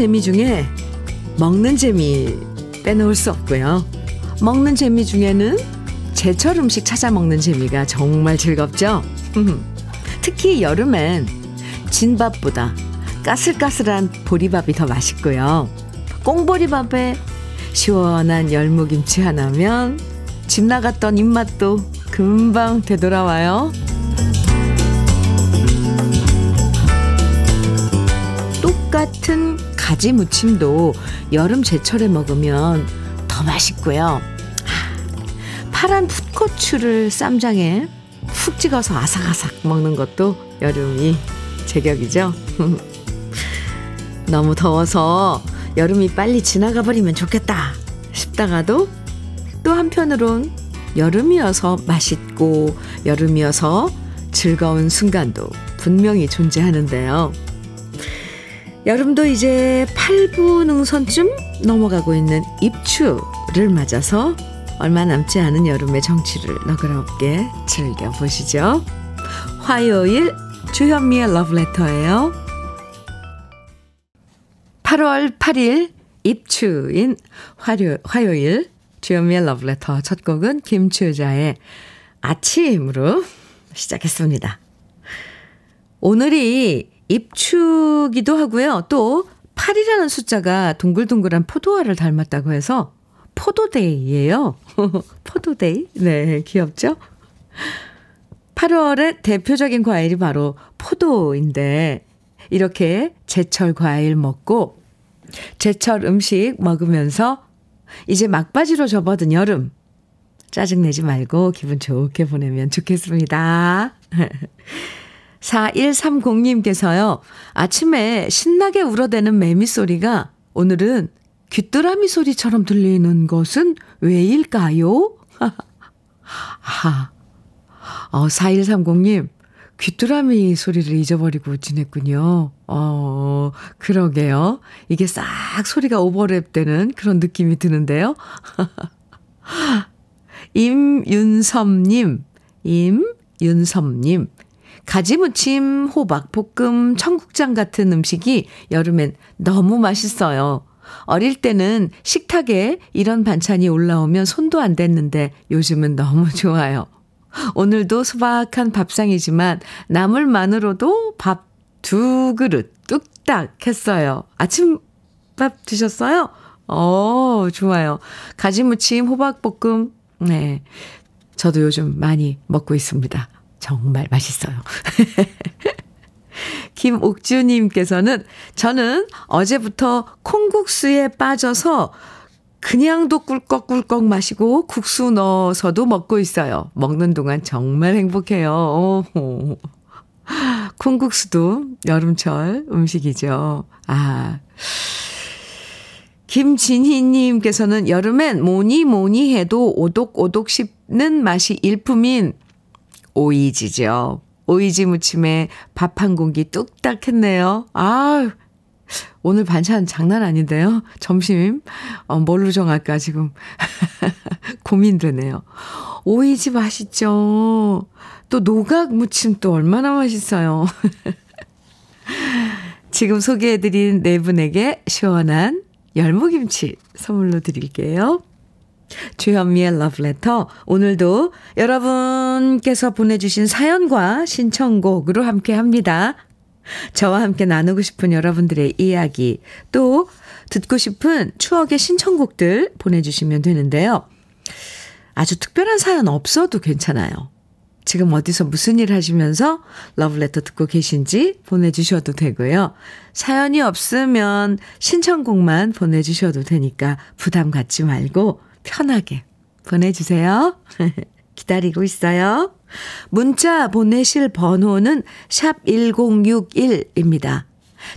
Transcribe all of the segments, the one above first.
재미 중에 먹는 재미 빼놓을 수 없고요. 먹는 재미 중에는 제철 음식 찾아 먹는 재미가 정말 즐겁죠. 특히 여름엔 진밥보다 까슬까슬한 보리밥이 더 맛있고요. 꽁보리밥에 시원한 열무김치 하나면 집 나갔던 입맛도 금방 되돌아와요. 똑같은 가지 무침도 여름 제철에 먹으면 더 맛있고요. 파란 풋고추를 쌈장에 푹 찍어서 아삭아삭 먹는 것도 여름이 제격이죠. 너무 더워서 여름이 빨리 지나가 버리면 좋겠다 싶다가도 또 한편으론 여름이어서 맛있고 여름이어서 즐거운 순간도 분명히 존재하는데요. 여름도 이제 8부 능선쯤 넘어가고 있는 입추를 맞아서 얼마 남지 않은 여름의 정취를 너그럽게 즐겨보시죠. 화요일 주현미의 러브레터예요. 8월 8일 입추인 화요, 화요일 주현미의 러브레터 첫 곡은 김추자의 아침으로 시작했습니다. 오늘이 입추기도 하고요. 또 8이라는 숫자가 동글동글한 포도알을 닮았다고 해서 포도데이예요. 포도데이. 네, 귀엽죠? 8월의 대표적인 과일이 바로 포도인데 이렇게 제철 과일 먹고 제철 음식 먹으면서 이제 막바지로 접어든 여름 짜증내지 말고 기분 좋게 보내면 좋겠습니다. 4130님께서요. 아침에 신나게 울어대는 매미 소리가 오늘은 귀뚜라미 소리처럼 들리는 것은 왜일까요? 아, 어, 4130님, 귀뚜라미 소리를 잊어버리고 지냈군요. 어, 그러게요. 이게 싹 소리가 오버랩 되는 그런 느낌이 드는데요. 임윤섭님, 임윤섭님, 가지무침, 호박, 볶음, 청국장 같은 음식이 여름엔 너무 맛있어요. 어릴 때는 식탁에 이런 반찬이 올라오면 손도 안 댔는데 요즘은 너무 좋아요. 오늘도 소박한 밥상이지만 나물만으로도 밥 두 그릇 뚝딱 했어요. 아침밥 드셨어요? 어, 좋아요. 가지무침, 호박볶음. 네. 저도 요즘 많이 먹고 있습니다. 정말 맛있어요. 김옥주님께서는 저는 어제부터 콩국수에 빠져서 그냥도 꿀꺽꿀꺽 마시고 국수 넣어서도 먹고 있어요. 먹는 동안 정말 행복해요. 오. 콩국수도 여름철 음식이죠. 아. 김진희님께서는 여름엔 뭐니 뭐니 해도 오독오독 씹는 맛이 일품인 오이지죠. 오이지 무침에 밥 한 공기 뚝딱 했네요. 아 오늘 반찬 장난 아닌데요? 점심, 어, 뭘로 정할까, 지금. 고민되네요. 오이지 맛있죠? 또 노각 무침 또 얼마나 맛있어요. 지금 소개해드린 네 분에게 시원한 열무김치 선물로 드릴게요. 주현미의 러브레터. 오늘도 여러분께서 보내주신 사연과 신청곡으로 함께 합니다. 저와 함께 나누고 싶은 여러분들의 이야기, 또 듣고 싶은 추억의 신청곡들 보내주시면 되는데요. 아주 특별한 사연 없어도 괜찮아요. 지금 어디서 무슨 일 하시면서 러브레터 듣고 계신지 보내주셔도 되고요. 사연이 없으면 신청곡만 보내주셔도 되니까 부담 갖지 말고 편하게 보내주세요. 기다리고 있어요. 문자 보내실 번호는 샵 1061입니다.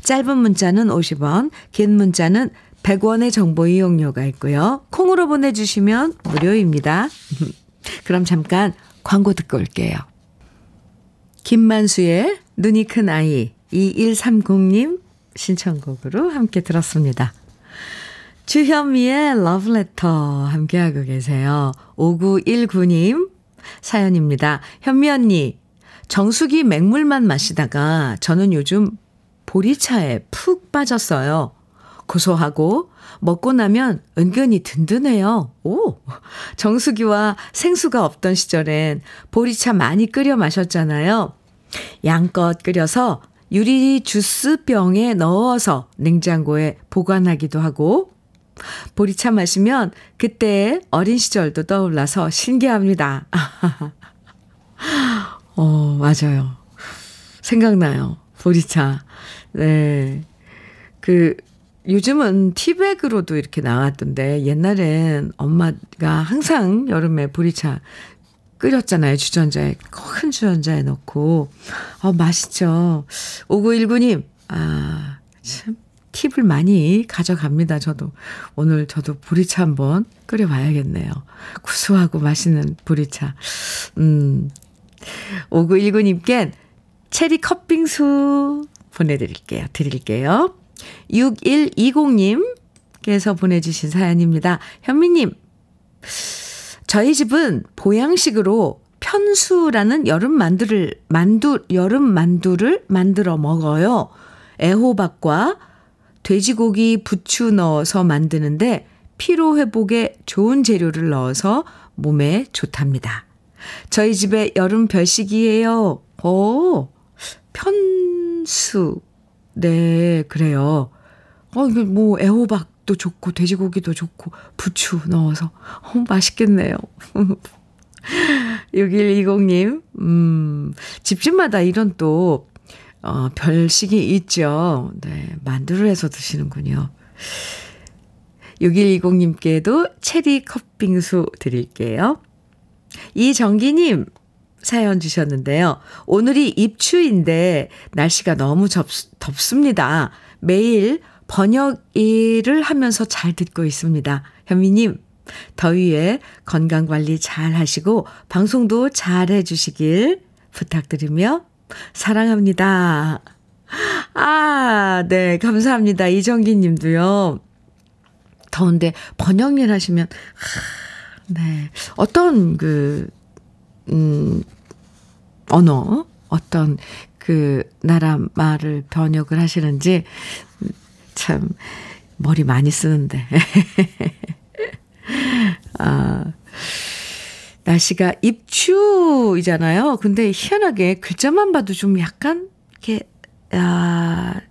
짧은 문자는 50원, 긴 문자는 100원의 정보 이용료가 있고요. 콩으로 보내주시면 무료입니다. 그럼 잠깐 광고 듣고 올게요. 김만수의 눈이 큰 아이 2130님 신청곡으로 함께 들었습니다. 주현미의 러브레터 함께하고 계세요. 5919님 사연입니다. 현미 언니, 정수기 맹물만 마시다가 저는 요즘 보리차에 푹 빠졌어요. 고소하고 먹고 나면 은근히 든든해요. 오! 정수기와 생수가 없던 시절엔 보리차 많이 끓여 마셨잖아요. 양껏 끓여서 유리 주스병에 넣어서 냉장고에 보관하기도 하고 보리차 마시면 그때 어린 시절도 떠올라서 신기합니다. 어, 맞아요. 생각나요. 보리차. 네. 그, 요즘은 티백으로도 이렇게 나왔던데, 옛날엔 엄마가 항상 여름에 보리차 끓였잖아요. 주전자에, 큰 주전자에 넣고. 어, 맛있죠. 5919님, 아, 참, 팁을 많이 가져갑니다. 저도. 오늘 저도 보리차 한번 끓여봐야겠네요. 구수하고 맛있는 보리차. 음. 5919님께 체리 컵빙수 보내드릴게요. 드릴게요. 6120님께서 보내주신 사연입니다. 현미님, 저희 집은 보양식으로 편수라는 여름 만두를, 만두, 여름 만두를 만들어 먹어요. 애호박과 돼지고기 부추 넣어서 만드는데 피로 회복에 좋은 재료를 넣어서 몸에 좋답니다. 저희 집에 여름 별식이에요. 오, 편수. 네, 그래요. 어, 이게 뭐 애호박도 좋고 돼지고기도 좋고 부추 넣어서 어, 맛있겠네요. 6120님, 음, 집집마다 이런 또, 어, 별식이 있죠. 네, 만두를 해서 드시는군요. 6120님께도 체리 컵빙수 드릴게요. 이정기님, 사연 주셨는데요. 오늘이 입추인데 날씨가 너무 접, 덥습니다. 매일 번역 일을 하면서 잘 듣고 있습니다. 현미님, 더위에 건강 관리 잘 하시고 방송도 잘 해주시길 부탁드리며 사랑합니다. 아, 네, 감사합니다. 이정기 님도요. 더운데 번역 일 하시면, 하, 네. 어떤 그, 음, 언어, 어떤 그 나라 말을 번역을 하시는지 참 머리 많이 쓰는데. 아, 날씨가 입추이잖아요. 근데 희한하게 글자만 봐도 좀 약간 이렇게 아,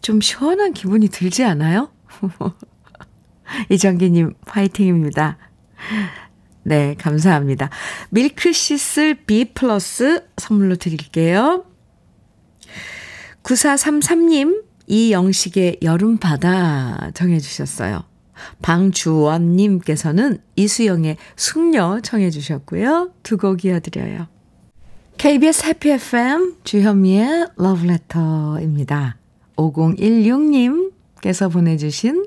좀 시원한 기분이 들지 않아요? 이정기님 화이팅입니다. 네, 감사합니다. 밀크시슬 B 플러스 선물로 드릴게요. 9433님, 이영식의 여름바다 정해주셨어요. 방주원님께서는 이수영의 숙녀 청해 주셨고요. 두 곡 이어드려요. KBS 해피 FM 주현미의 러브레터입니다. 5016님께서 보내주신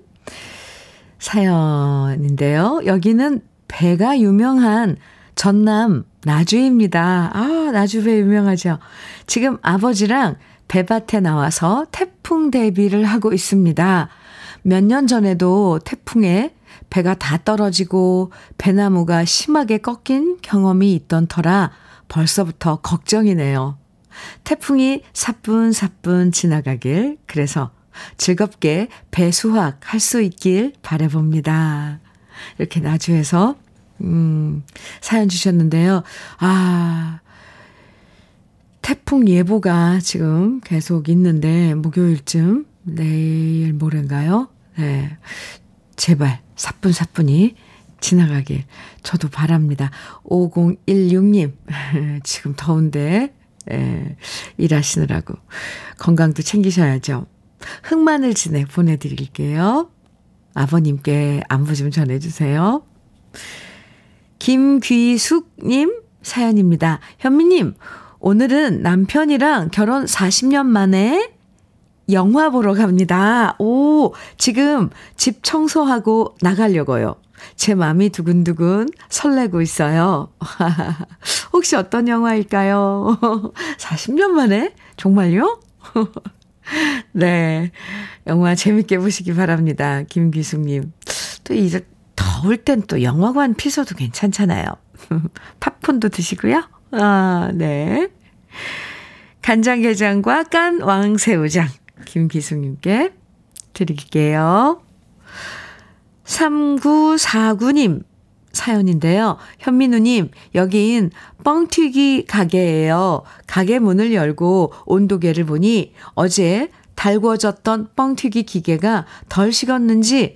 사연인데요. 여기는 배가 유명한 전남 나주입니다. 아, 나주배 유명하죠. 지금 아버지랑 배밭에 나와서 태풍 대비를 하고 있습니다. 몇 년 전에도 태풍에 배가 다 떨어지고 배나무가 심하게 꺾인 경험이 있던 터라 벌써부터 걱정이네요. 태풍이 사뿐사뿐 지나가길 그래서 즐겁게 배 수확 할 수 있길 바래봅니다. 이렇게 나주에서 음, 사연 주셨는데요. 아, 태풍 예보가 지금 계속 있는데, 목요일쯤, 내일 모레인가요? 네. 제발, 사뿐사뿐히 지나가길 저도 바랍니다. 5016님, 지금 더운데, 예, 일하시느라고 건강도 챙기셔야죠. 흑마늘 진액 보내드릴게요. 아버님께 안부 좀 전해주세요. 김귀숙님 사연입니다. 현미님, 오늘은 남편이랑 결혼 40년 만에 영화 보러 갑니다. 오, 지금 집 청소하고 나가려고요. 제 마음이 두근두근 설레고 있어요. 혹시 어떤 영화일까요? 40년 만에? 정말요? 네. 영화 재밌게 보시기 바랍니다. 김기숙님. 또 이제 더울 땐 또 영화관 피서도 괜찮잖아요. 팝콘도 드시고요. 아, 네. 간장게장과 깐 왕새우장 김기숙님께 드릴게요. 3949님 사연인데요. 현민우님, 여긴 뻥튀기 가게예요. 가게 문을 열고 온도계를 보니 어제 달궈졌던 뻥튀기 기계가 덜 식었는지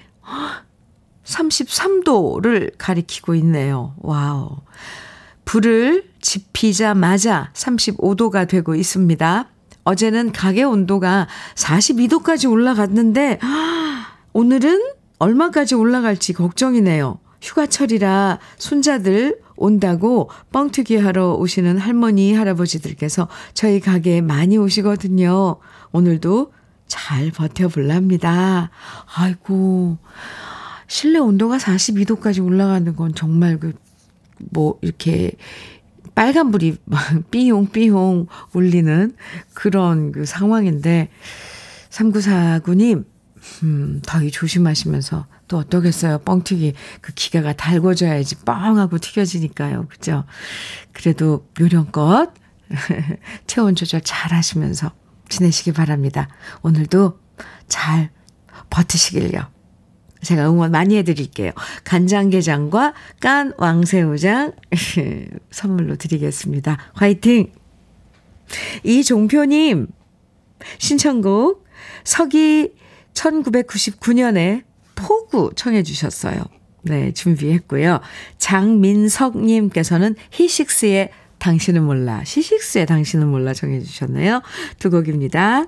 33도를 가리키고 있네요. 와우. 불을 지피자마자 35도가 되고 있습니다. 어제는 가게 온도가 42도까지 올라갔는데, 오늘은 얼마까지 올라갈지 걱정이네요. 휴가철이라 손자들 온다고 뻥튀기 하러 오시는 할머니, 할아버지들께서 저희 가게에 많이 오시거든요. 오늘도 잘 버텨볼랍니다. 아이고, 실내 온도가 42도까지 올라가는 건 정말 그, 뭐, 이렇게 빨간불이 삐용삐용 울리는 그런 그 상황인데, 3949님, 음, 더위 조심하시면서 또 어떠겠어요. 뻥튀기 그 기가가 달궈져야지 뻥 하고 튀겨지니까요. 그죠? 그래도 요령껏 체온 조절 잘 하시면서 지내시기 바랍니다. 오늘도 잘 버티시길요. 제가 응원 많이 해드릴게요. 간장게장과 깐 왕새우장 선물로 드리겠습니다. 화이팅! 이종표님, 신청곡 서기 1999년에 포구 청해 주셨어요. 네, 준비했고요. 장민석님께서는 히식스의 당신은 몰라, 시식스의 당신은 몰라 정해 주셨네요. 두 곡입니다.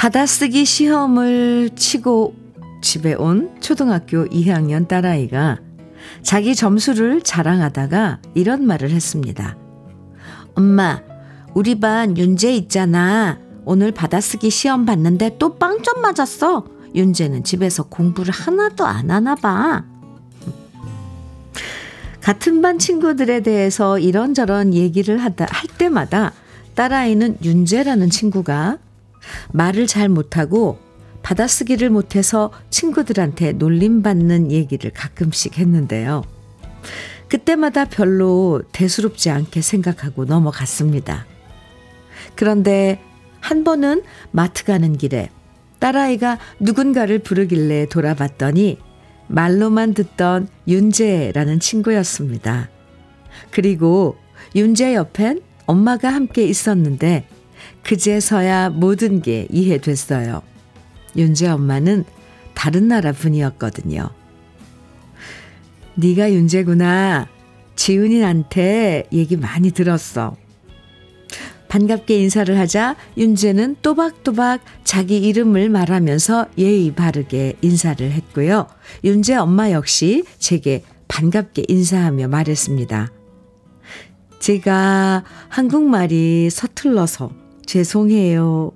받아쓰기 시험을 치고 집에 온 초등학교 2학년 딸아이가 자기 점수를 자랑하다가 이런 말을 했습니다. 엄마, 우리 반 윤재 있잖아. 오늘 받아쓰기 시험 봤는데 또 빵점 맞았어. 윤재는 집에서 공부를 하나도 안 하나 봐. 같은 반 친구들에 대해서 이런저런 얘기를 하다, 할 때마다 딸아이는 윤재라는 친구가 말을 잘 못하고 받아쓰기를 못해서 친구들한테 놀림받는 얘기를 가끔씩 했는데요. 그때마다 별로 대수롭지 않게 생각하고 넘어갔습니다. 그런데 한 번은 마트 가는 길에 딸아이가 누군가를 부르길래 돌아봤더니 말로만 듣던 윤재라는 친구였습니다. 그리고 윤재 옆엔 엄마가 함께 있었는데 그제서야 모든 게 이해됐어요. 윤재 엄마는 다른 나라 분이었거든요. 네가 윤재구나. 지은이한테 얘기 많이 들었어. 반갑게 인사를 하자 윤재는 또박또박 자기 이름을 말하면서 예의 바르게 인사를 했고요. 윤재 엄마 역시 제게 반갑게 인사하며 말했습니다. 제가 한국말이 서툴러서 죄송해요.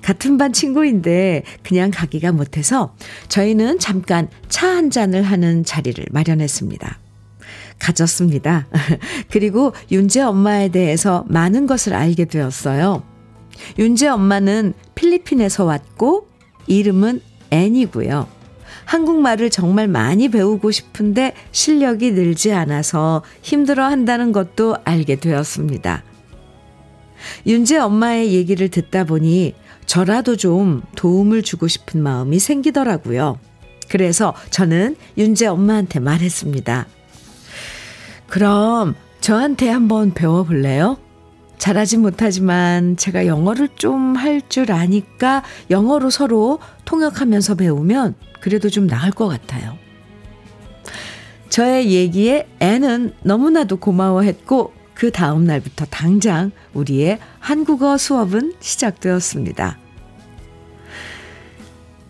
같은 반 친구인데 그냥 가기가 못해서 저희는 잠깐 차 한 잔을 하는 자리를 마련했습니다. 가졌습니다. 그리고 윤재 엄마에 대해서 많은 것을 알게 되었어요. 윤재 엄마는 필리핀에서 왔고 이름은 앤이고요. 한국말을 정말 많이 배우고 싶은데 실력이 늘지 않아서 힘들어 한다는 것도 알게 되었습니다. 윤재 엄마의 얘기를 듣다 보니 저라도 좀 도움을 주고 싶은 마음이 생기더라고요. 그래서 저는 윤재 엄마한테 말했습니다. 그럼 저한테 한번 배워볼래요? 잘하지 못하지만 제가 영어를 좀 할 줄 아니까 영어로 서로 통역하면서 배우면 그래도 좀 나을 것 같아요. 저의 얘기에 애는 너무나도 고마워했고 그 다음 날부터 당장 우리의 한국어 수업은 시작되었습니다.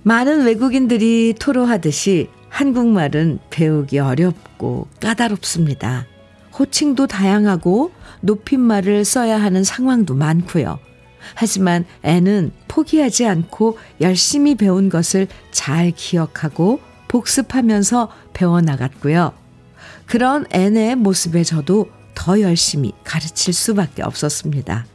많은 외국인들이 토로하듯이 한국말은 배우기 어렵고 까다롭습니다. 호칭도 다양하고 높임말을 써야 하는 상황도 많고요. 하지만 애는 포기하지 않고 열심히 배운 것을 잘 기억하고 복습하면서 배워나갔고요. 그런 애의 모습에 저도 더 열심히 가르칠 수밖에 없었습니다.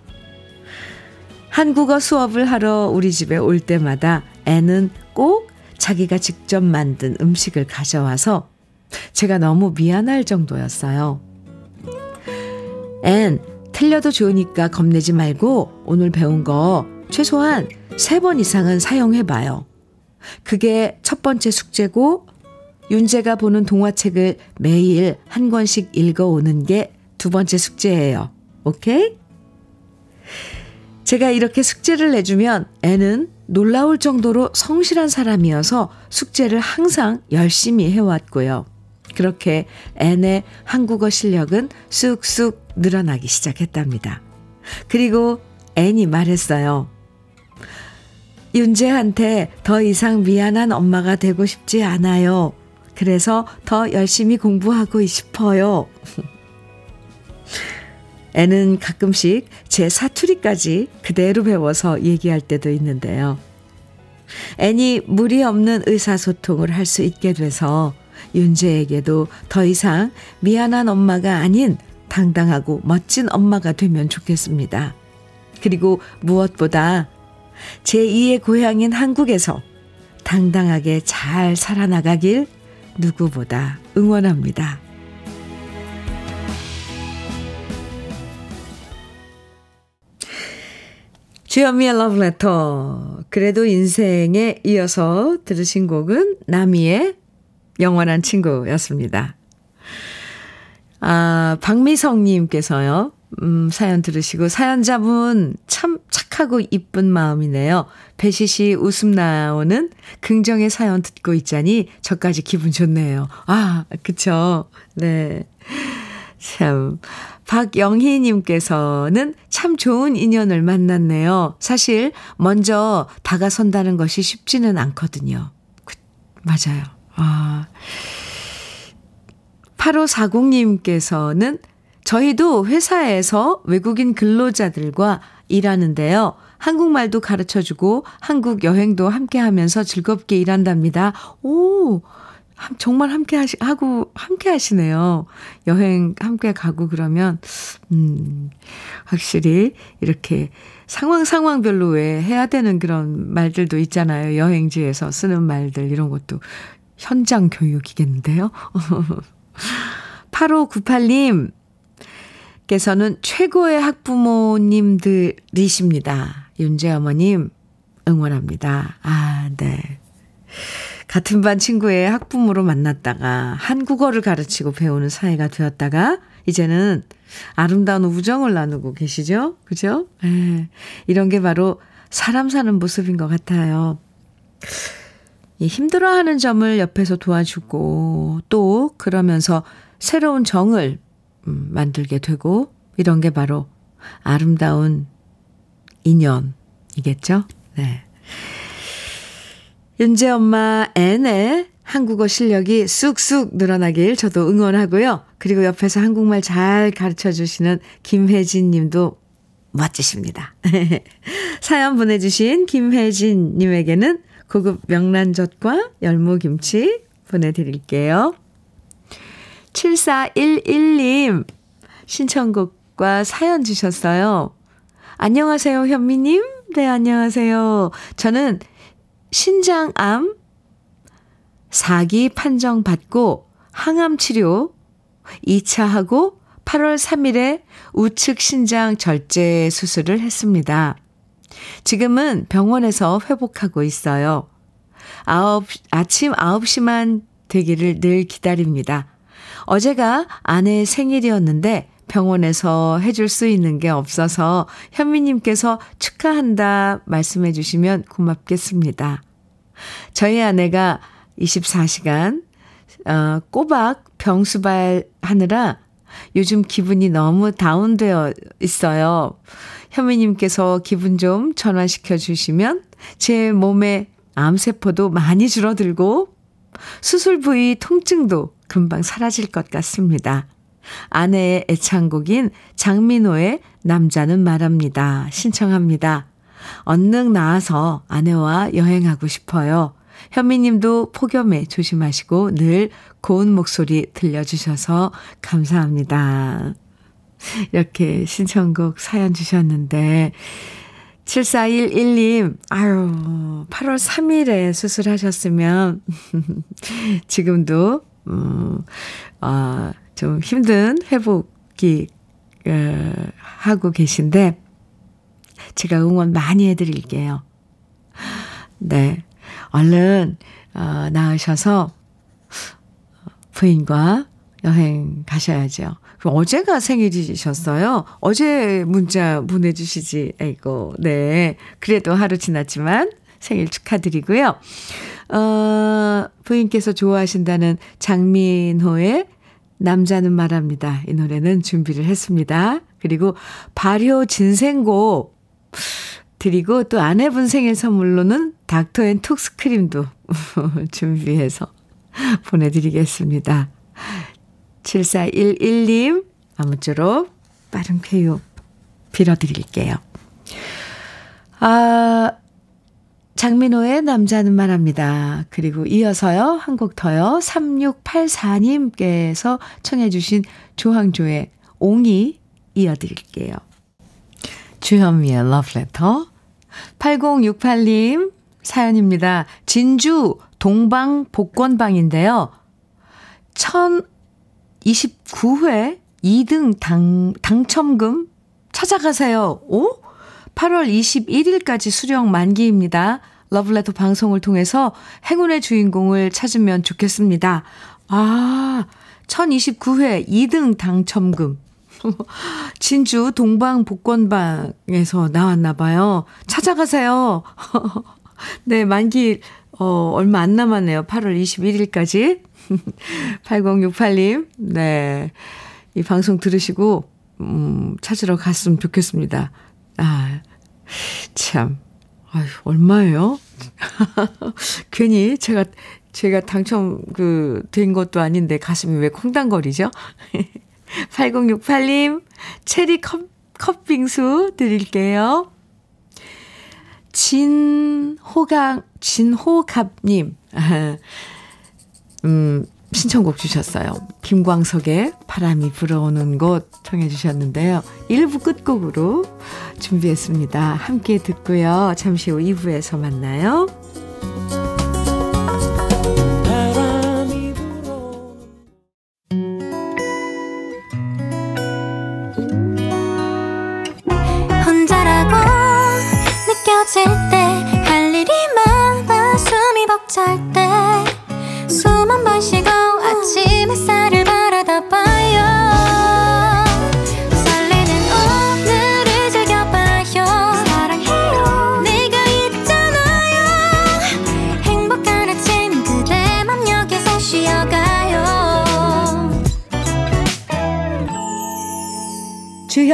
한국어 수업을 하러 우리 집에 올 때마다 애는 꼭 자기가 직접 만든 음식을 가져와서 제가 너무 미안할 정도였어요. 앤, 틀려도 좋으니까 겁내지 말고 오늘 배운 거 최소한 세번 이상은 사용해봐요. 그게 첫 번째 숙제고, 윤재가 보는 동화책을 매일 한 권씩 읽어오는 게 두 번째 숙제예요. 오케이? 제가 이렇게 숙제를 내주면 애는 놀라울 정도로 성실한 사람이어서 숙제를 항상 열심히 해왔고요. 그렇게 앤의 한국어 실력은 쑥쑥 늘어나기 시작했답니다. 그리고 앤이 말했어요. 윤재한테 더 이상 미안한 엄마가 되고 싶지 않아요. 그래서 더 열심히 공부하고 싶어요. 애는 가끔씩 제 사투리까지 그대로 배워서 얘기할 때도 있는데요. 애니 무리 없는 의사소통을 할 수 있게 돼서 윤재에게도 더 이상 미안한 엄마가 아닌 당당하고 멋진 엄마가 되면 좋겠습니다. 그리고 무엇보다 제2의 고향인 한국에서 당당하게 잘 살아나가길 누구보다 응원합니다. 주현미의 러브레터. 그래도 인생에 이어서 들으신 곡은 나미의 영원한 친구였습니다. 아, 박미성님께서요, 음, 사연 들으시고, 사연자분 참 착하고 이쁜 마음이네요. 배시시 웃음 나오는 긍정의 사연 듣고 있자니 저까지 기분 좋네요. 아, 그쵸. 네. 참. 박영희님께서는 참 좋은 인연을 만났네요. 사실, 먼저 다가선다는 것이 쉽지는 않거든요. 그, 맞아요. 아. 8540님께서는 저희도 회사에서 외국인 근로자들과 일하는데요. 한국말도 가르쳐 주고 한국 여행도 함께 하면서 즐겁게 일한답니다. 오, 정말 함께 하시, 하고, 함께 하시네요. 여행 함께 가고 그러면, 음, 확실히 이렇게 상황 상황별로 왜 해야 되는 그런 말들도 있잖아요. 여행지에서 쓰는 말들, 이런 것도 현장 교육이겠는데요. 8598님, 께서는 최고의 학부모님들이십니다. 윤재 어머님, 응원합니다. 아, 네. 같은 반 친구의 학부모로 만났다가 한국어를 가르치고 배우는 사이가 되었다가 이제는 아름다운 우정을 나누고 계시죠? 그죠? 네. 이런 게 바로 사람 사는 모습인 것 같아요. 힘들어하는 점을 옆에서 도와주고 또 그러면서 새로운 정을 음, 만들게 되고 이런 게 바로 아름다운 인연이겠죠? 네. 윤재 엄마 앤의 한국어 실력이 쑥쑥 늘어나길 저도 응원하고요. 그리고 옆에서 한국말 잘 가르쳐 주시는 김혜진 님도 멋지십니다. 사연 보내주신 김혜진 님에게는 고급 명란젓과 열무김치 보내드릴게요. 7411님 신청곡과 사연 주셨어요. 안녕하세요, 현미님. 네, 안녕하세요. 저는 신장암 4기 판정받고 항암 치료 2차 하고 8월 3일에 우측 신장 절제 수술을 했습니다. 지금은 병원에서 회복하고 있어요. 아홉, 아침 9시만 되기를 늘 기다립니다. 어제가 아내의 생일이었는데 병원에서 해줄 수 있는 게 없어서 현미님께서 축하한다 말씀해 주시면 고맙겠습니다. 저희 아내가 24시간 어, 꼬박 병수발 하느라 요즘 기분이 너무 다운되어 있어요. 현미님께서 기분 좀 전환시켜 주시면 제 몸에 암세포도 많이 줄어들고 수술 부위 통증도 금방 사라질 것 같습니다. 아내의 애창곡인 장민호의 남자는 말합니다. 신청합니다. 언능 나와서 아내와 여행하고 싶어요. 현미님도 폭염에 조심하시고 늘 고운 목소리 들려주셔서 감사합니다. 이렇게 신청곡 사연 주셨는데, 7411님, 아유, 8월 3일에 수술하셨으면, 지금도, 음, 어, 좀 힘든 회복이, 어, 하고 계신데, 제가 응원 많이 해드릴게요. 네. 얼른, 어, 나으셔서 부인과 여행 가셔야죠. 어제가 생일이셨어요. 어제 문자 보내주시지. 아이고, 네. 그래도 하루 지났지만 생일 축하드리고요. 어, 부인께서 좋아하신다는 장민호의 남자는 말합니다. 이 노래는 준비를 했습니다. 그리고 발효 진생고 드리고 또 아내분 생일 선물로는 닥터앤 톡스 크림도 준비해서 보내드리겠습니다. 7411님 아무쪼록 빠른 쾌유 빌어드릴게요. 아, 장민호의 남자는 말합니다. 그리고 이어서요, 한 곡 더요. 3684님께서 청해주신 조항조의 옹이 이어드릴게요. 주현미의 러브레터. 8068님 사연입니다. 진주 동방 복권방인데요. 1029회 2등 당, 당첨금 찾아가세요. 오? 8월 21일까지 수령 만기입니다. 러브레터 방송을 통해서 행운의 주인공을 찾으면 좋겠습니다. 아, 1029회 2등 당첨금. 진주 동방 복권방에서 나왔나 봐요. 찾아가세요. 네, 만기 어 얼마 안 남았네요. 8월 21일까지. 8068님. 네. 이 방송 들으시고 음 찾으러 갔으면 좋겠습니다. 아. 참. 아유, 얼마예요? 괜히 제가 제가 당첨 그 된 것도 아닌데 가슴이 왜 콩당거리죠? 8068님, 체리 컵, 컵빙수 드릴게요. 진호강, 진호갑님, 음, 신청곡 주셨어요. 김광석의 바람이 불어오는 곳 청해 주셨는데요. 1부 끝곡으로 준비했습니다. 함께 듣고요. 잠시 후 2부에서 만나요.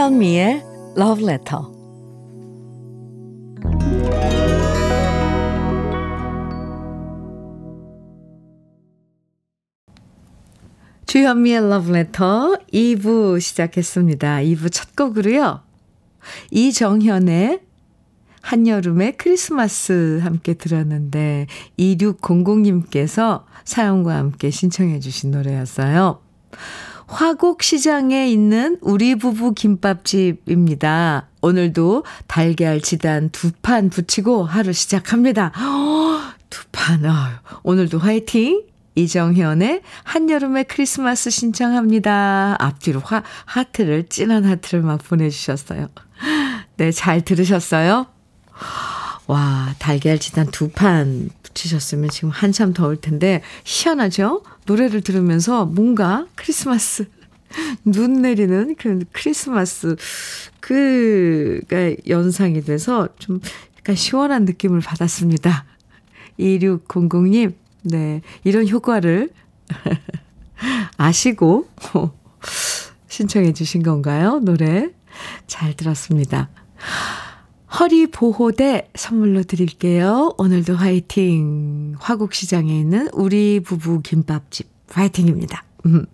주현미의 Love Letter. 주현미의 Love Letter 2부 시작했습니다. 2부 첫 곡으로요. 이정현의 한여름의 크리스마스 함께 들었는데 2600님께서 사연과 함께 신청해 주신 노래였어요. 화곡시장에 있는 우리 부부 김밥집입니다. 오늘도 달걀 지단 두 판 붙이고 하루 시작합니다. 두 판, 오늘도 화이팅! 이정현의 한여름의 크리스마스 신청합니다. 앞뒤로 화, 하트를, 진한 하트를 막 보내주셨어요. 네, 잘 들으셨어요? 와, 달걀 지단 두 판 붙이셨으면 지금 한참 더울 텐데, 희한하죠? 노래를 들으면서 뭔가 크리스마스, 눈 내리는 그 크리스마스, 그가 연상이 돼서 좀 약간 시원한 느낌을 받았습니다. 2600님, 네, 이런 효과를 아시고 신청해 주신 건가요? 노래 잘 들었습니다. 허리 보호대 선물로 드릴게요. 오늘도 화이팅. 화곡시장에 있는 우리 부부 김밥집 화이팅입니다. 음.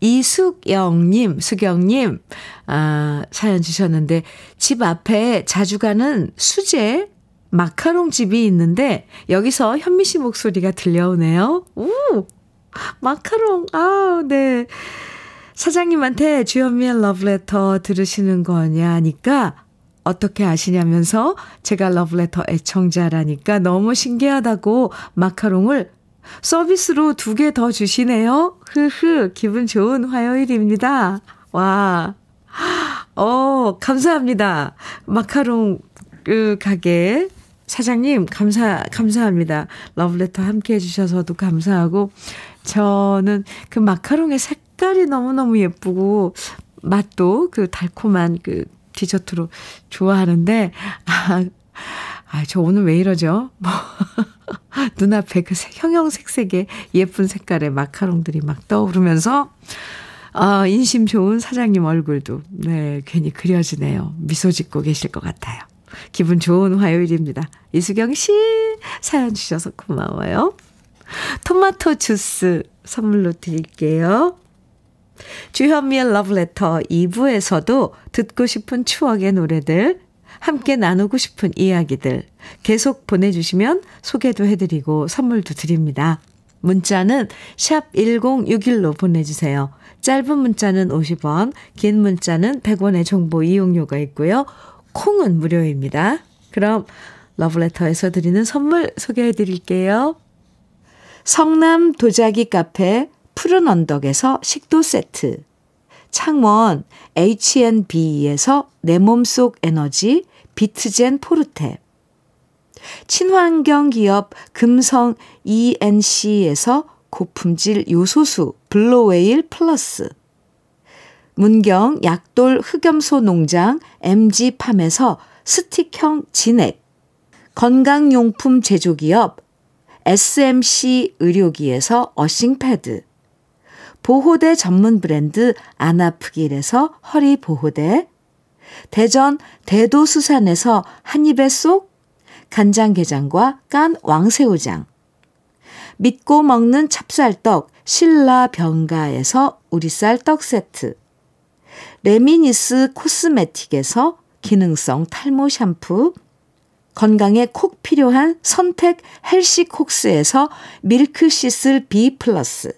이숙영님, 수경님, 아, 사연 주셨는데, 집 앞에 자주 가는 수제 마카롱 집이 있는데, 여기서 현미 씨 목소리가 들려오네요. 우! 마카롱, 아 네. 사장님한테 주현미의 러브레터 들으시는 거냐 하니까, 어떻게 아시냐면서 제가 러브레터 애청자라니까 너무 신기하다고 마카롱을 서비스로 두 개 더 주시네요. 흐흐, 기분 좋은 화요일입니다. 와. 어, 감사합니다. 마카롱 그 가게 사장님 감사 감사합니다. 러브레터 함께 해 주셔서도 감사하고 저는 그 마카롱의 색깔이 너무너무 예쁘고 맛도 그 달콤한 그 디저트로 좋아하는데 아, 아, 저 오늘 왜 이러죠? 뭐, 눈앞에 그 형형색색의 예쁜 색깔의 마카롱들이 막 떠오르면서, 아, 인심 좋은 사장님 얼굴도, 네, 괜히 그려지네요. 미소 짓고 계실 것 같아요. 기분 좋은 화요일입니다. 이수경 씨, 사연 주셔서 고마워요. 토마토 주스 선물로 드릴게요. 주현미의 러브레터 2부에서도 듣고 싶은 추억의 노래들, 함께 나누고 싶은 이야기들 계속 보내주시면 소개도 해드리고 선물도 드립니다. 문자는 샵 1061로 보내주세요. 짧은 문자는 50원, 긴 문자는 100원의 정보 이용료가 있고요. 콩은 무료입니다. 그럼 러브레터에서 드리는 선물 소개해 드릴게요. 성남 도자기 카페 푸른 언덕에서 식도 세트. 창원 H&B에서 내 몸속 에너지 비트젠 포르테. 친환경 기업 금성 ENC에서 고품질 요소수 블로웨일 플러스. 문경 약돌 흑염소 농장 MG팜에서 스틱형 진액. 건강용품 제조기업 SMC 의료기에서 어싱패드 보호대 전문 브랜드 안아프길에서 허리 보호대, 대전 대도수산에서 한입에 쏙 간장게장과 깐 왕새우장, 믿고 먹는 찹쌀떡 신라 병가에서 우리쌀 떡 세트, 레미니스 코스메틱에서 기능성 탈모 샴푸, 건강에 콕 필요한 선택 헬시콕스에서 밀크시슬 B 플러스,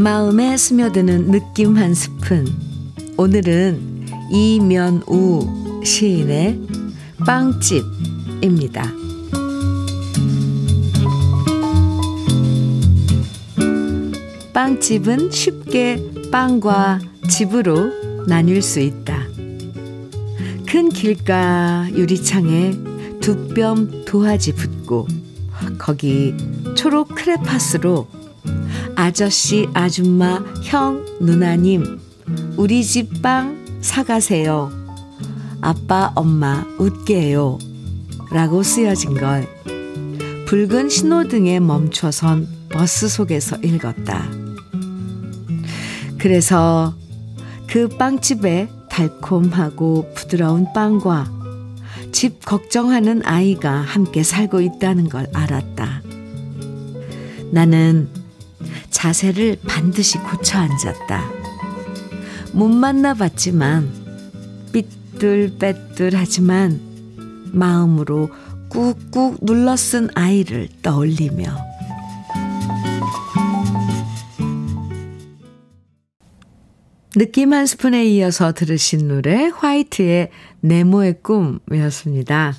마음에 스며드는 느낌 한 스푼. 오늘은 이면우 시인의 빵집입니다. 빵집은 쉽게 빵과 집으로 나뉠 수 있다. 큰 길가 유리창에 두 뼘 도화지 붙고 거기 초록 크레파스로 아저씨, 아줌마, 형, 누나님, 우리 집 빵 사가세요. 아빠, 엄마, 웃게 해요. 라고 쓰여진 걸 붉은 신호등에 멈춰선 버스 속에서 읽었다. 그래서 그 빵집에 달콤하고 부드러운 빵과 집 걱정하는 아이가 함께 살고 있다는 걸 알았다. 나는 자세를 반드시 고쳐 앉았다. 못 만나봤지만 삐뚤빼뚤하지만 마음으로 꾹꾹 눌러 쓴 아이를 떠올리며 느낌 한 스푼에 이어서 들으신 노래 화이트의 네모의 꿈이었습니다.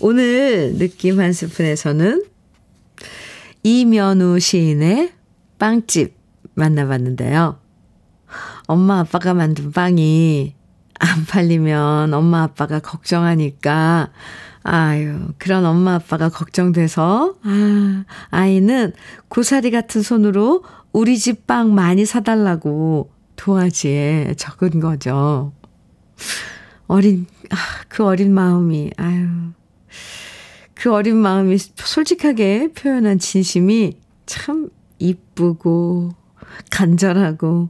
오늘 느낌 한 스푼에서는 이면우 시인의 빵집 만나봤는데요. 엄마 아빠가 만든 빵이 안 팔리면 엄마 아빠가 걱정하니까 아유 그런 엄마 아빠가 걱정돼서 아 아이는 고사리 같은 손으로 우리 집 빵 많이 사달라고 도화지에 적은 거죠. 어린, 아, 그 어린 마음이, 아유. 그 어린 마음이 솔직하게 표현한 진심이 참 이쁘고, 간절하고,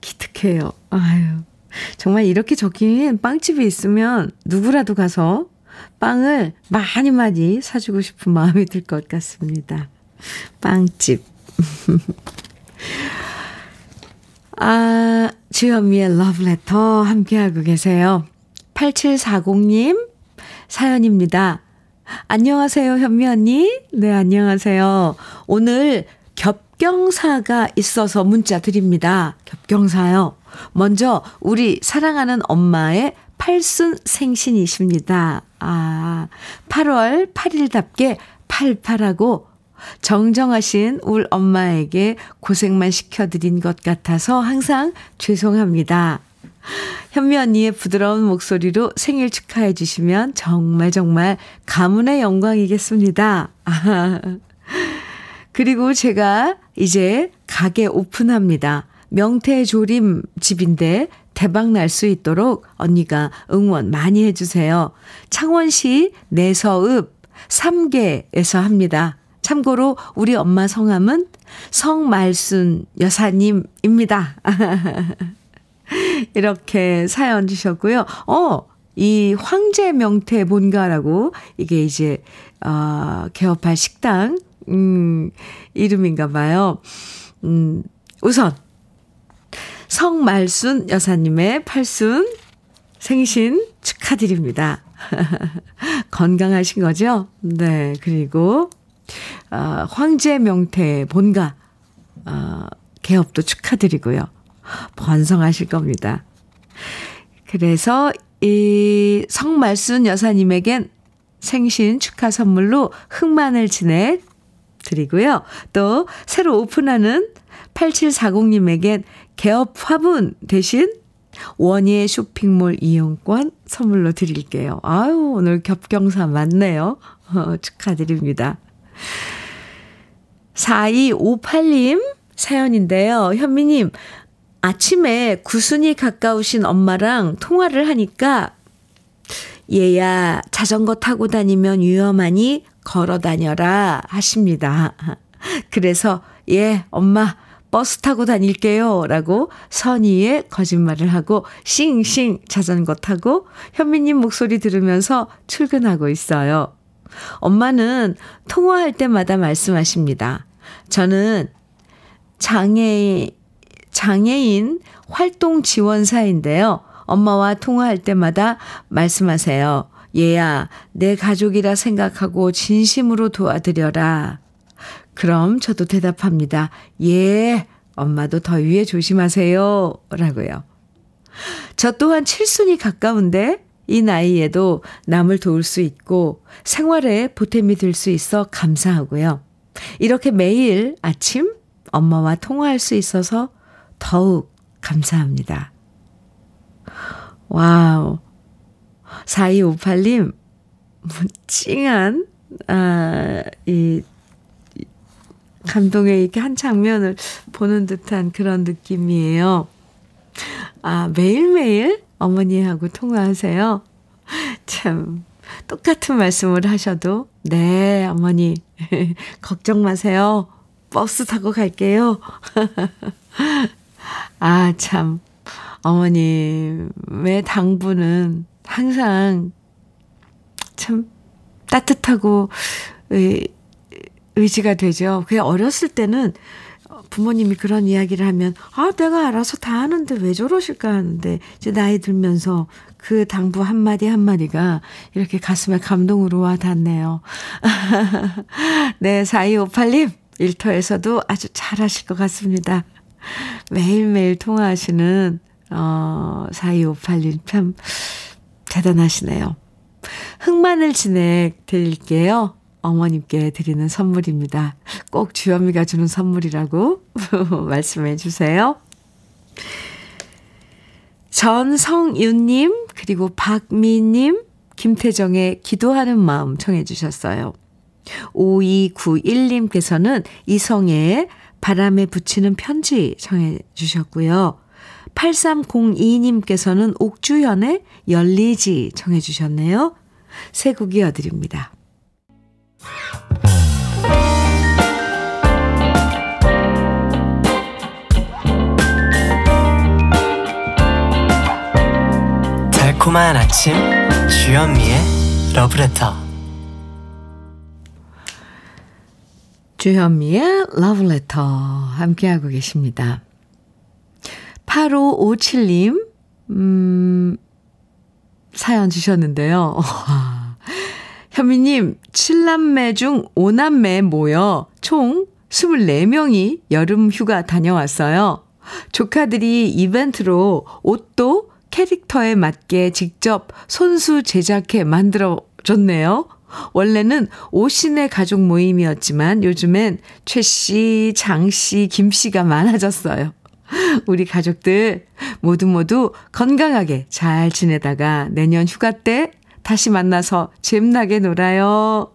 기특해요. 아유. 정말 이렇게 적힌 빵집이 있으면 누구라도 가서 빵을 많이 많이 사주고 싶은 마음이 들 것 같습니다. 빵집. 아, 주현미의 러브레터 함께하고 계세요. 8740님 사연입니다. 안녕하세요, 현미 언니. 네, 안녕하세요. 오늘 겹경사가 있어서 문자 드립니다. 겹경사요. 먼저 우리 사랑하는 엄마의 팔순 생신이십니다. 아, 8월 8일답게 팔팔하고 정정하신 울 엄마에게 고생만 시켜드린 것 같아서 항상 죄송합니다. 현미 언니의 부드러운 목소리로 생일 축하해 주시면 정말 정말 가문의 영광이겠습니다. 그리고 제가 이제 가게 오픈합니다. 명태조림 집인데 대박 날 수 있도록 언니가 응원 많이 해주세요. 창원시 내서읍 3개에서 합니다. 참고로 우리 엄마 성함은 성말순 여사님입니다. 이렇게 사연 주셨고요. 어, 이 황제 명태 본가라고 이게 이제 어, 개업할 식당 음, 이름인가 봐요. 음, 우선 성말순 여사님의 팔순 생신 축하드립니다. 건강하신 거죠? 네. 그리고 어, 황제 명태 본가 어, 개업도 축하드리고요. 번성하실 겁니다. 그래서 이 성말순 여사님에겐 생신 축하 선물로 흑마늘 진액 드리고요. 또 새로 오픈하는 8740님에겐 개업 화분 대신 원예 쇼핑몰 이용권 선물로 드릴게요. 아유, 오늘 겹경사 맞네요. 어, 축하드립니다. 4258님 사연인데요. 현미님, 아침에 구순이 가까우신 엄마랑 통화를 하니까 얘야, 자전거 타고 다니면 위험하니 걸어 다녀라 하십니다. 그래서 예, 엄마 버스 타고 다닐게요. 라고 선의의 거짓말을 하고 싱싱 자전거 타고 현미님 목소리 들으면서 출근하고 있어요. 엄마는 통화할 때마다 말씀하십니다. 저는 장애, 장애인 활동 지원사인데요. 엄마와 통화할 때마다 말씀하세요. 얘야, 내 가족이라 생각하고 진심으로 도와드려라. 그럼 저도 대답합니다. 예, 엄마도 더위에 조심하세요. 라고요. 저 또한 칠순이 가까운데 이 나이에도 남을 도울 수 있고 생활에 보탬이 될 수 있어 감사하고요. 이렇게 매일 아침 엄마와 통화할 수 있어서 더욱 감사합니다. Wow. 4258님, 찡한, 아, 이, 감동의 이렇게 한 장면을 보는 듯한 그런 느낌이에요. 아, 매일매일 어머니하고 통화하세요. 참, 똑같은 말씀을 하셔도, 네, 어머니, 걱정 마세요. 버스 타고 갈게요. 아, 참, 어머님의 당부는 항상 참 따뜻하고 의, 의지가 되죠. 그게 어렸을 때는 부모님이 그런 이야기를 하면, 아, 내가 알아서 다 하는데 왜 저러실까 하는데, 이제 나이 들면서 그 당부 한마디 한마디가 이렇게 가슴에 감동으로 와 닿네요. 네, 4258님, 일터에서도 아주 잘하실 것 같습니다. 매일매일 통화하시는, 어, 4258님 참 대단하시네요. 흑마늘 진액 드릴게요. 어머님께 드리는 선물입니다. 꼭 주현미가 주는 선물이라고 말씀해 주세요. 전성윤님, 그리고 박미님, 김태정의 기도하는 마음 청해 주셨어요. 5291님께서는 이성의 바람에 붙이는 편지 청해 주셨고요. 8302님께서는 옥주현의 열리지 청해 주셨네요. 새 곡 이어드립니다. 달콤한 아침 주현미의 러브레터 주현미의 러브레터 함께하고 계십니다. 8557님 음, 사연 주셨는데요. 현미님, 7남매 중 5남매 모여 총 24명이 여름 휴가 다녀왔어요. 조카들이 이벤트로 옷도 캐릭터에 맞게 직접 손수 제작해 만들어 줬네요. 원래는 오신의 가족 모임이었지만 요즘엔 최 씨, 장 씨, 김 씨가 많아졌어요. 우리 가족들 모두 모두 건강하게 잘 지내다가 내년 휴가 때 다시 만나서 잼나게 놀아요.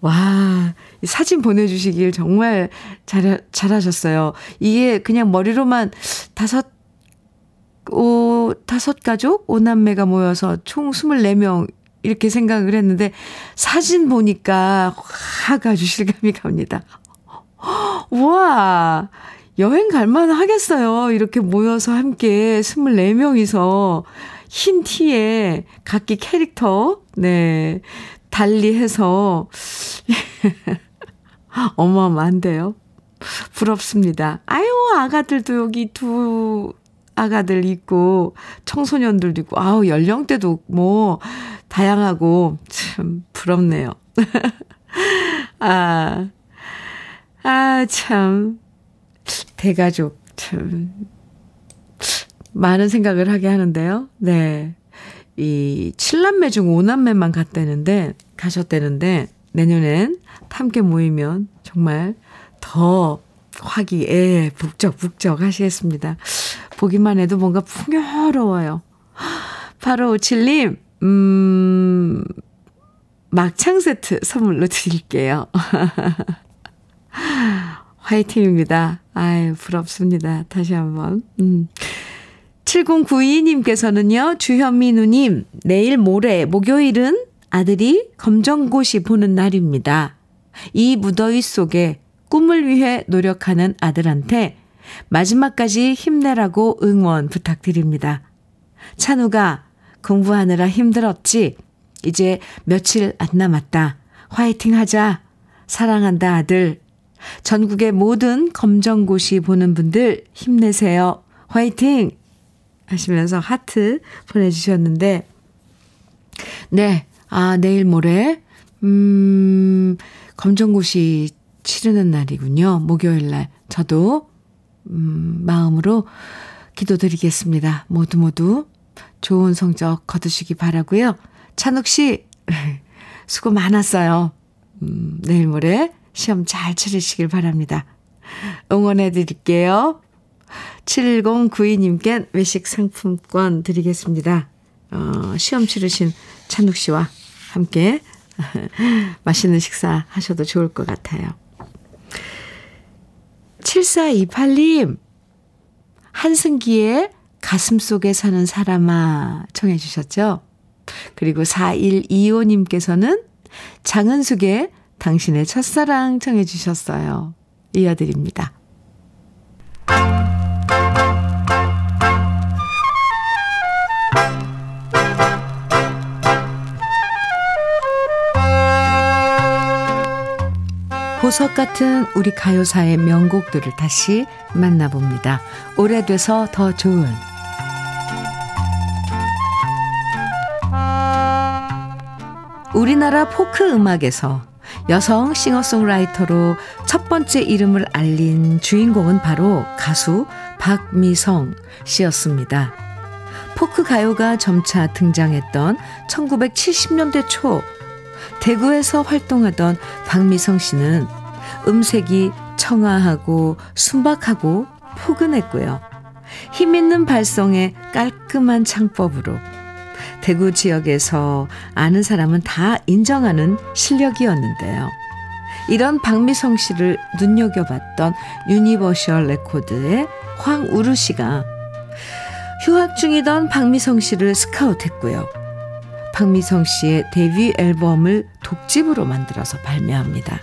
와, 사진 보내주시길 정말 잘, 잘하셨어요. 이게 그냥 머리로만 다섯, 오, 다섯 가족? 오남매가 모여서 총 24명 이렇게 생각을 했는데 사진 보니까 확 아주 실감이 갑니다. 와, 여행 갈만 하겠어요. 이렇게 모여서 함께 24명이서 흰 티에 각기 캐릭터, 네, 달리 해서, 어마어마한데요. 부럽습니다. 아유, 아가들도 여기 두 아가들 있고, 청소년들도 있고, 아우, 연령대도 뭐, 다양하고, 참, 부럽네요. 아, 아, 참. 대가족, 참. 많은 생각을 하게 하는데요. 네. 이 7남매 중 5남매만 갔다는데, 가셨다는데, 내년엔 함께 모이면 정말 더 화기애 북적북적 하시겠습니다. 보기만 해도 뭔가 풍요로워요. 8557님, 음, 막창 세트 선물로 드릴게요. 화이팅입니다. 아유, 부럽습니다. 다시 한 번. 음. 7092님께서는요, 주현미 누님, 내일 모레 목요일은 아들이 검정고시 보는 날입니다. 이 무더위 속에 꿈을 위해 노력하는 아들한테 마지막까지 힘내라고 응원 부탁드립니다. 찬우가 공부하느라 힘들었지? 이제 며칠 안 남았다. 화이팅 하자. 사랑한다, 아들. 전국의 모든 검정고시 보는 분들 힘내세요. 화이팅! 하시면서 하트 보내주셨는데, 네, 아, 내일 모레, 음, 검정고시 치르는 날이군요. 목요일 날. 저도, 음, 마음으로 기도드리겠습니다. 모두 모두 좋은 성적 거두시기 바라고요. 찬욱 씨, 수고 많았어요. 음, 내일 모레 시험 잘 치르시길 바랍니다. 응원해 드릴게요. 7092님께 외식 상품권 드리겠습니다. 어, 시험 치르신 찬욱 씨와 함께 맛있는 식사 하셔도 좋을 것 같아요. 7428님, 한승기의 가슴 속에 사는 사람아 청해 주셨죠? 그리고 4125님께서는 장은숙의 당신의 첫사랑 청해 주셨어요. 이어드립니다. 보석 같은 우리 가요사의 명곡들을 다시 만나봅니다. 오래돼서 더 좋은 우리나라 포크 음악에서 여성 싱어송라이터로 첫 번째 이름을 알린 주인공은 바로 가수 박미성 씨였습니다. 포크 가요가 점차 등장했던 1970년대 초 대구에서 활동하던 박미성 씨는 음색이 청아하고 순박하고 포근했고요. 힘있는 발성에 깔끔한 창법으로 대구 지역에서 아는 사람은 다 인정하는 실력이었는데요. 이런 박미성 씨를 눈여겨봤던 유니버셜 레코드의 황우루 씨가 휴학 중이던 박미성 씨를 스카우트했고요. 박미성 씨의 데뷔 앨범을 독집으로 만들어서 발매합니다.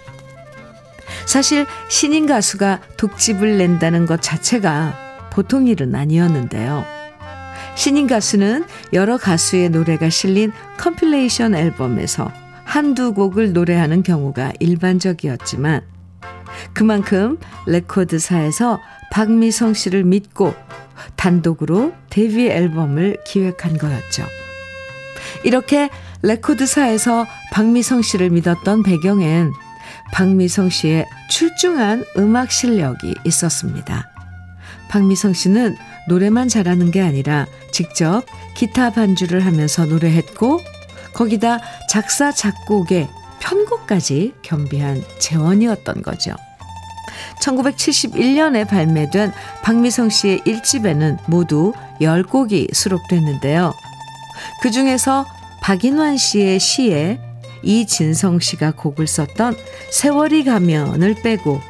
사실 신인 가수가 독집을 낸다는 것 자체가 보통 일은 아니었는데요. 신인 가수는 여러 가수의 노래가 실린 compilation 앨범에서 한두 곡을 노래하는 경우가 일반적이었지만 그만큼 레코드사에서 박미성 씨를 믿고 단독으로 데뷔 앨범을 기획한 거였죠. 이렇게 레코드사에서 박미성 씨를 믿었던 배경엔 박미성 씨의 출중한 음악 실력이 있었습니다. 박미성 씨는 노래만 잘하는 게 아니라 직접 기타 반주를 하면서 노래했고 거기다 작사 작곡의 편곡까지 겸비한 재원이었던 거죠. 1971년에 발매된 박미성 씨의 1집에는 모두 10곡이 수록됐는데요. 그 중에서 박인환 씨의 시에 이진성 씨가 곡을 썼던 세월이 가면을 빼고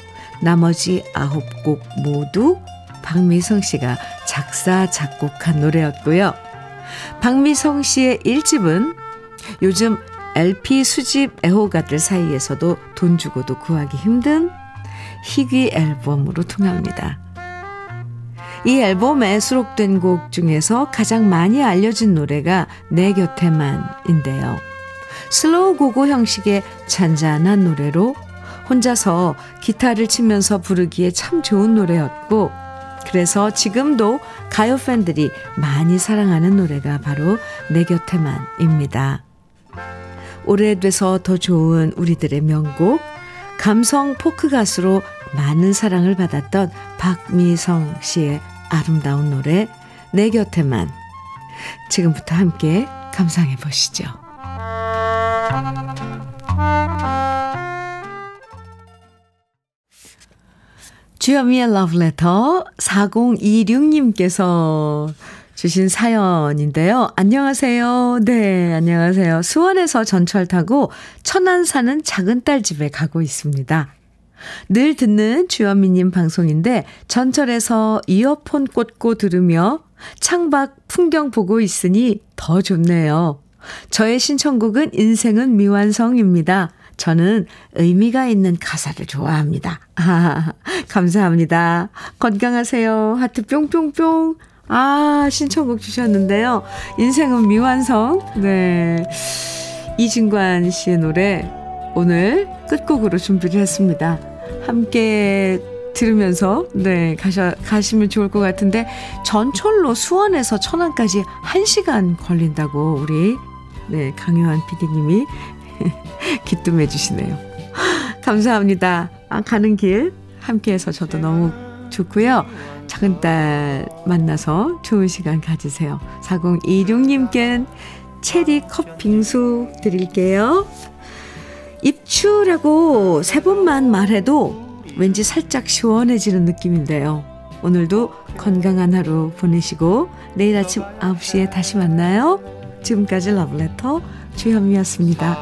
나머지 9곡 모두 박미성 씨가 작사, 작곡한 노래였고요. 박미성 씨의 1집은 요즘 LP 수집 애호가들 사이에서도 돈 주고도 구하기 힘든 희귀 앨범으로 통합니다. 이 앨범에 수록된 곡 중에서 가장 많이 알려진 노래가 내 곁에만인데요. slow 고고 형식의 잔잔한 노래로 혼자서 기타를 치면서 부르기에 참 좋은 노래였고, 그래서 지금도 가요 팬들이 많이 사랑하는 노래가 바로 내 곁에만입니다. 오래돼서 더 좋은 우리들의 명곡, 감성 포크 가수로 많은 사랑을 받았던 박미성 씨의 아름다운 노래 내 곁에만 지금부터 함께 감상해 보시죠. 주여미의 러브레터 4026님께서 주신 사연인데요. 안녕하세요. 네, 안녕하세요. 수원에서 전철 타고 천안 사는 작은 딸 집에 가고 있습니다. 늘 듣는 주현미님 방송인데 전철에서 이어폰 꽂고 들으며 창밖 풍경 보고 있으니 더 좋네요. 저의 신청곡은 인생은 미완성입니다. 저는 의미가 있는 가사를 좋아합니다. 아, 감사합니다. 건강하세요. 하트 뿅뿅뿅. 아, 신청곡 주셨는데요. 인생은 미완성. 네. 이진관 씨의 노래 오늘 끝곡으로 준비를 했습니다. 함께 들으면서 네 가셔 가시면 좋을 것 같은데 전철로 수원에서 천안까지 1시간 걸린다고 우리 네 강요한 PD님이 기쁨해 주시네요. 감사합니다. 아, 가는 길 함께해서 저도 너무 좋고요. 작은 딸 만나서 좋은 시간 가지세요. 4026님께 체리 컵 빙수 드릴게요. 입추라고 세 번만 말해도 왠지 살짝 시원해지는 느낌인데요. 오늘도 건강한 하루 보내시고 내일 아침 9시에 다시 만나요. 지금까지 러브레터 주현미였습니다.